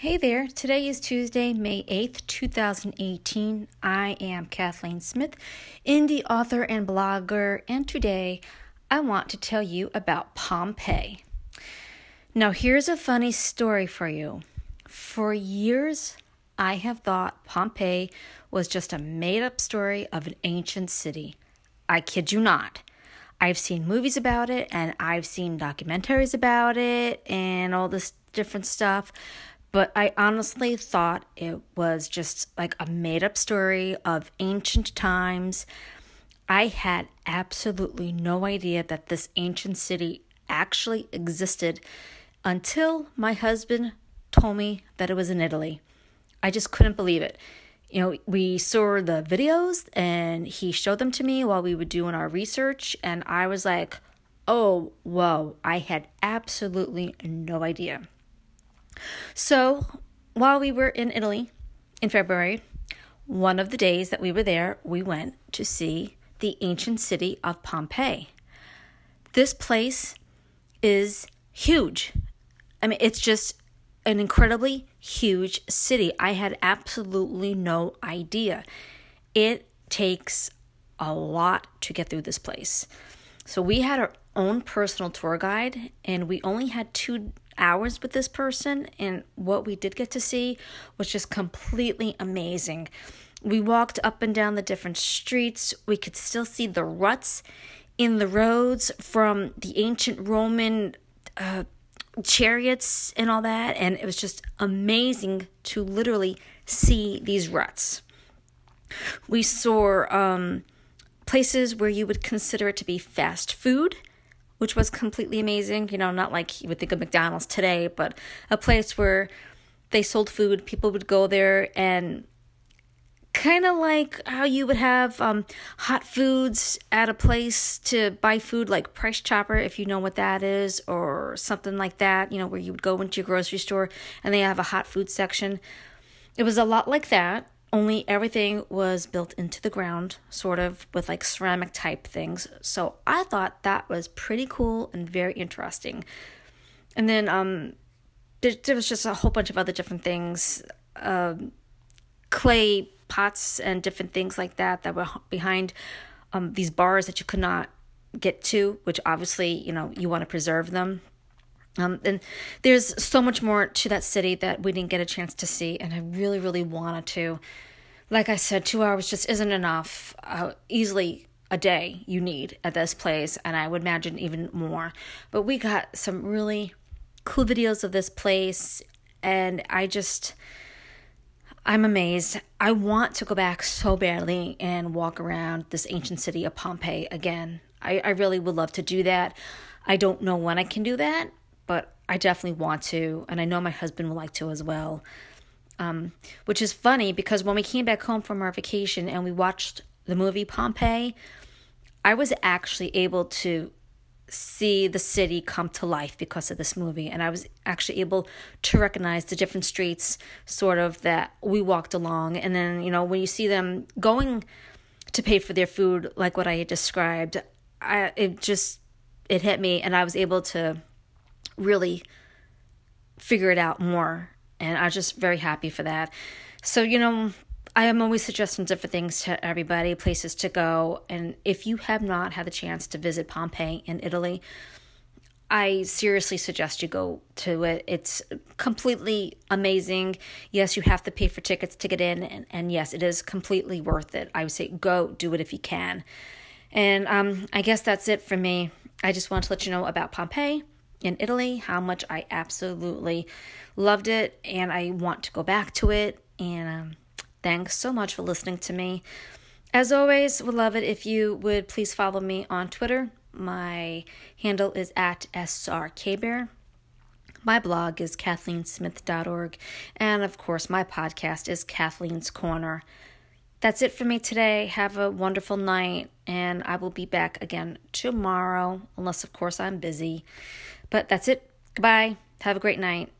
Hey there, today is Tuesday, May 8th, 2018. I am Kathleen Smith, indie author and blogger, and today I want to tell you about Pompeii. Now, here's a funny story for you. For years, I have thought Pompeii was just a made up story of an ancient city. I kid you not. I've seen movies about it and I've seen documentaries about it and all this different stuff but I honestly thought it was just like a made up story of ancient times. I had absolutely no idea that this ancient city actually existed until my husband told me that it was in Italy. I just couldn't believe it. You know, we saw the videos and he showed them to me while we were doing our research, and I was like, oh, whoa, I had absolutely no idea. So while we were in Italy in February, one of the days that we were there, we went to see the ancient city of Pompeii. This place is huge. I mean, it's just an incredibly huge city. I had absolutely no idea. It takes a lot to get through this place. So we had our own personal tour guide and we only had two hours with this person, and what we did get to see was just completely amazing. We walked up and down the different streets. We could still see the ruts in the roads from the ancient Roman uh, chariots and all that. And it was just amazing to literally see these ruts. We saw um, places where you would consider it to be fast food which was completely amazing. You know, not like you would think of McDonald's today, but a place where they sold food. People would go there and kind of like how you would have um, hot foods at a place to buy food like Price Chopper, if you know what that is, or something like that, you know, where you would go into your grocery store and they have a hot food section. It was a lot like that, only everything was built into the ground, sort of with like ceramic type things. So I thought that was pretty cool and very interesting. And then um, there, there was just a whole bunch of other different things, um, clay pots and different things like that that were behind um, these bars that you could not get to, which obviously you know you want to preserve them um, and there's so much more to that city that we didn't get a chance to see, and I really, really wanted to. Like I said, two hours just isn't enough. Uh, easily a day you need at this place, and I would imagine even more. But we got some really cool videos of this place, and I just. I'm amazed. I want to go back so badly and walk around this ancient city of Pompeii again. I, I really would love to do that. I don't know when I can do that, but I definitely want to, and I know my husband would like to as well. Um, which is funny because when we came back home from our vacation and we watched the movie Pompeii, I was actually able to see the city come to life because of this movie and I was actually able to recognize the different streets sort of that we walked along and then you know when you see them going to pay for their food like what I had described I it just it hit me and I was able to really figure it out more. And I was just very happy for that. So, you know, I am always suggesting different things to everybody, places to go. And if you have not had the chance to visit Pompeii in Italy, I seriously suggest you go to it. It's completely amazing. Yes, you have to pay for tickets to get in, and, and yes, it is completely worth it. I would say go do it if you can. And um, I guess that's it for me. I just want to let you know about Pompeii in Italy, how much I absolutely loved it, and I want to go back to it. And um, thanks so much for listening to me. As always, would love it if you would please follow me on Twitter. My handle is at srkbear. My blog is kathleensmith.org. And of course, my podcast is Kathleen's Corner. That's it for me today. Have a wonderful night, and I will be back again tomorrow, unless, of course, I'm busy. But that's it. Goodbye. Have a great night.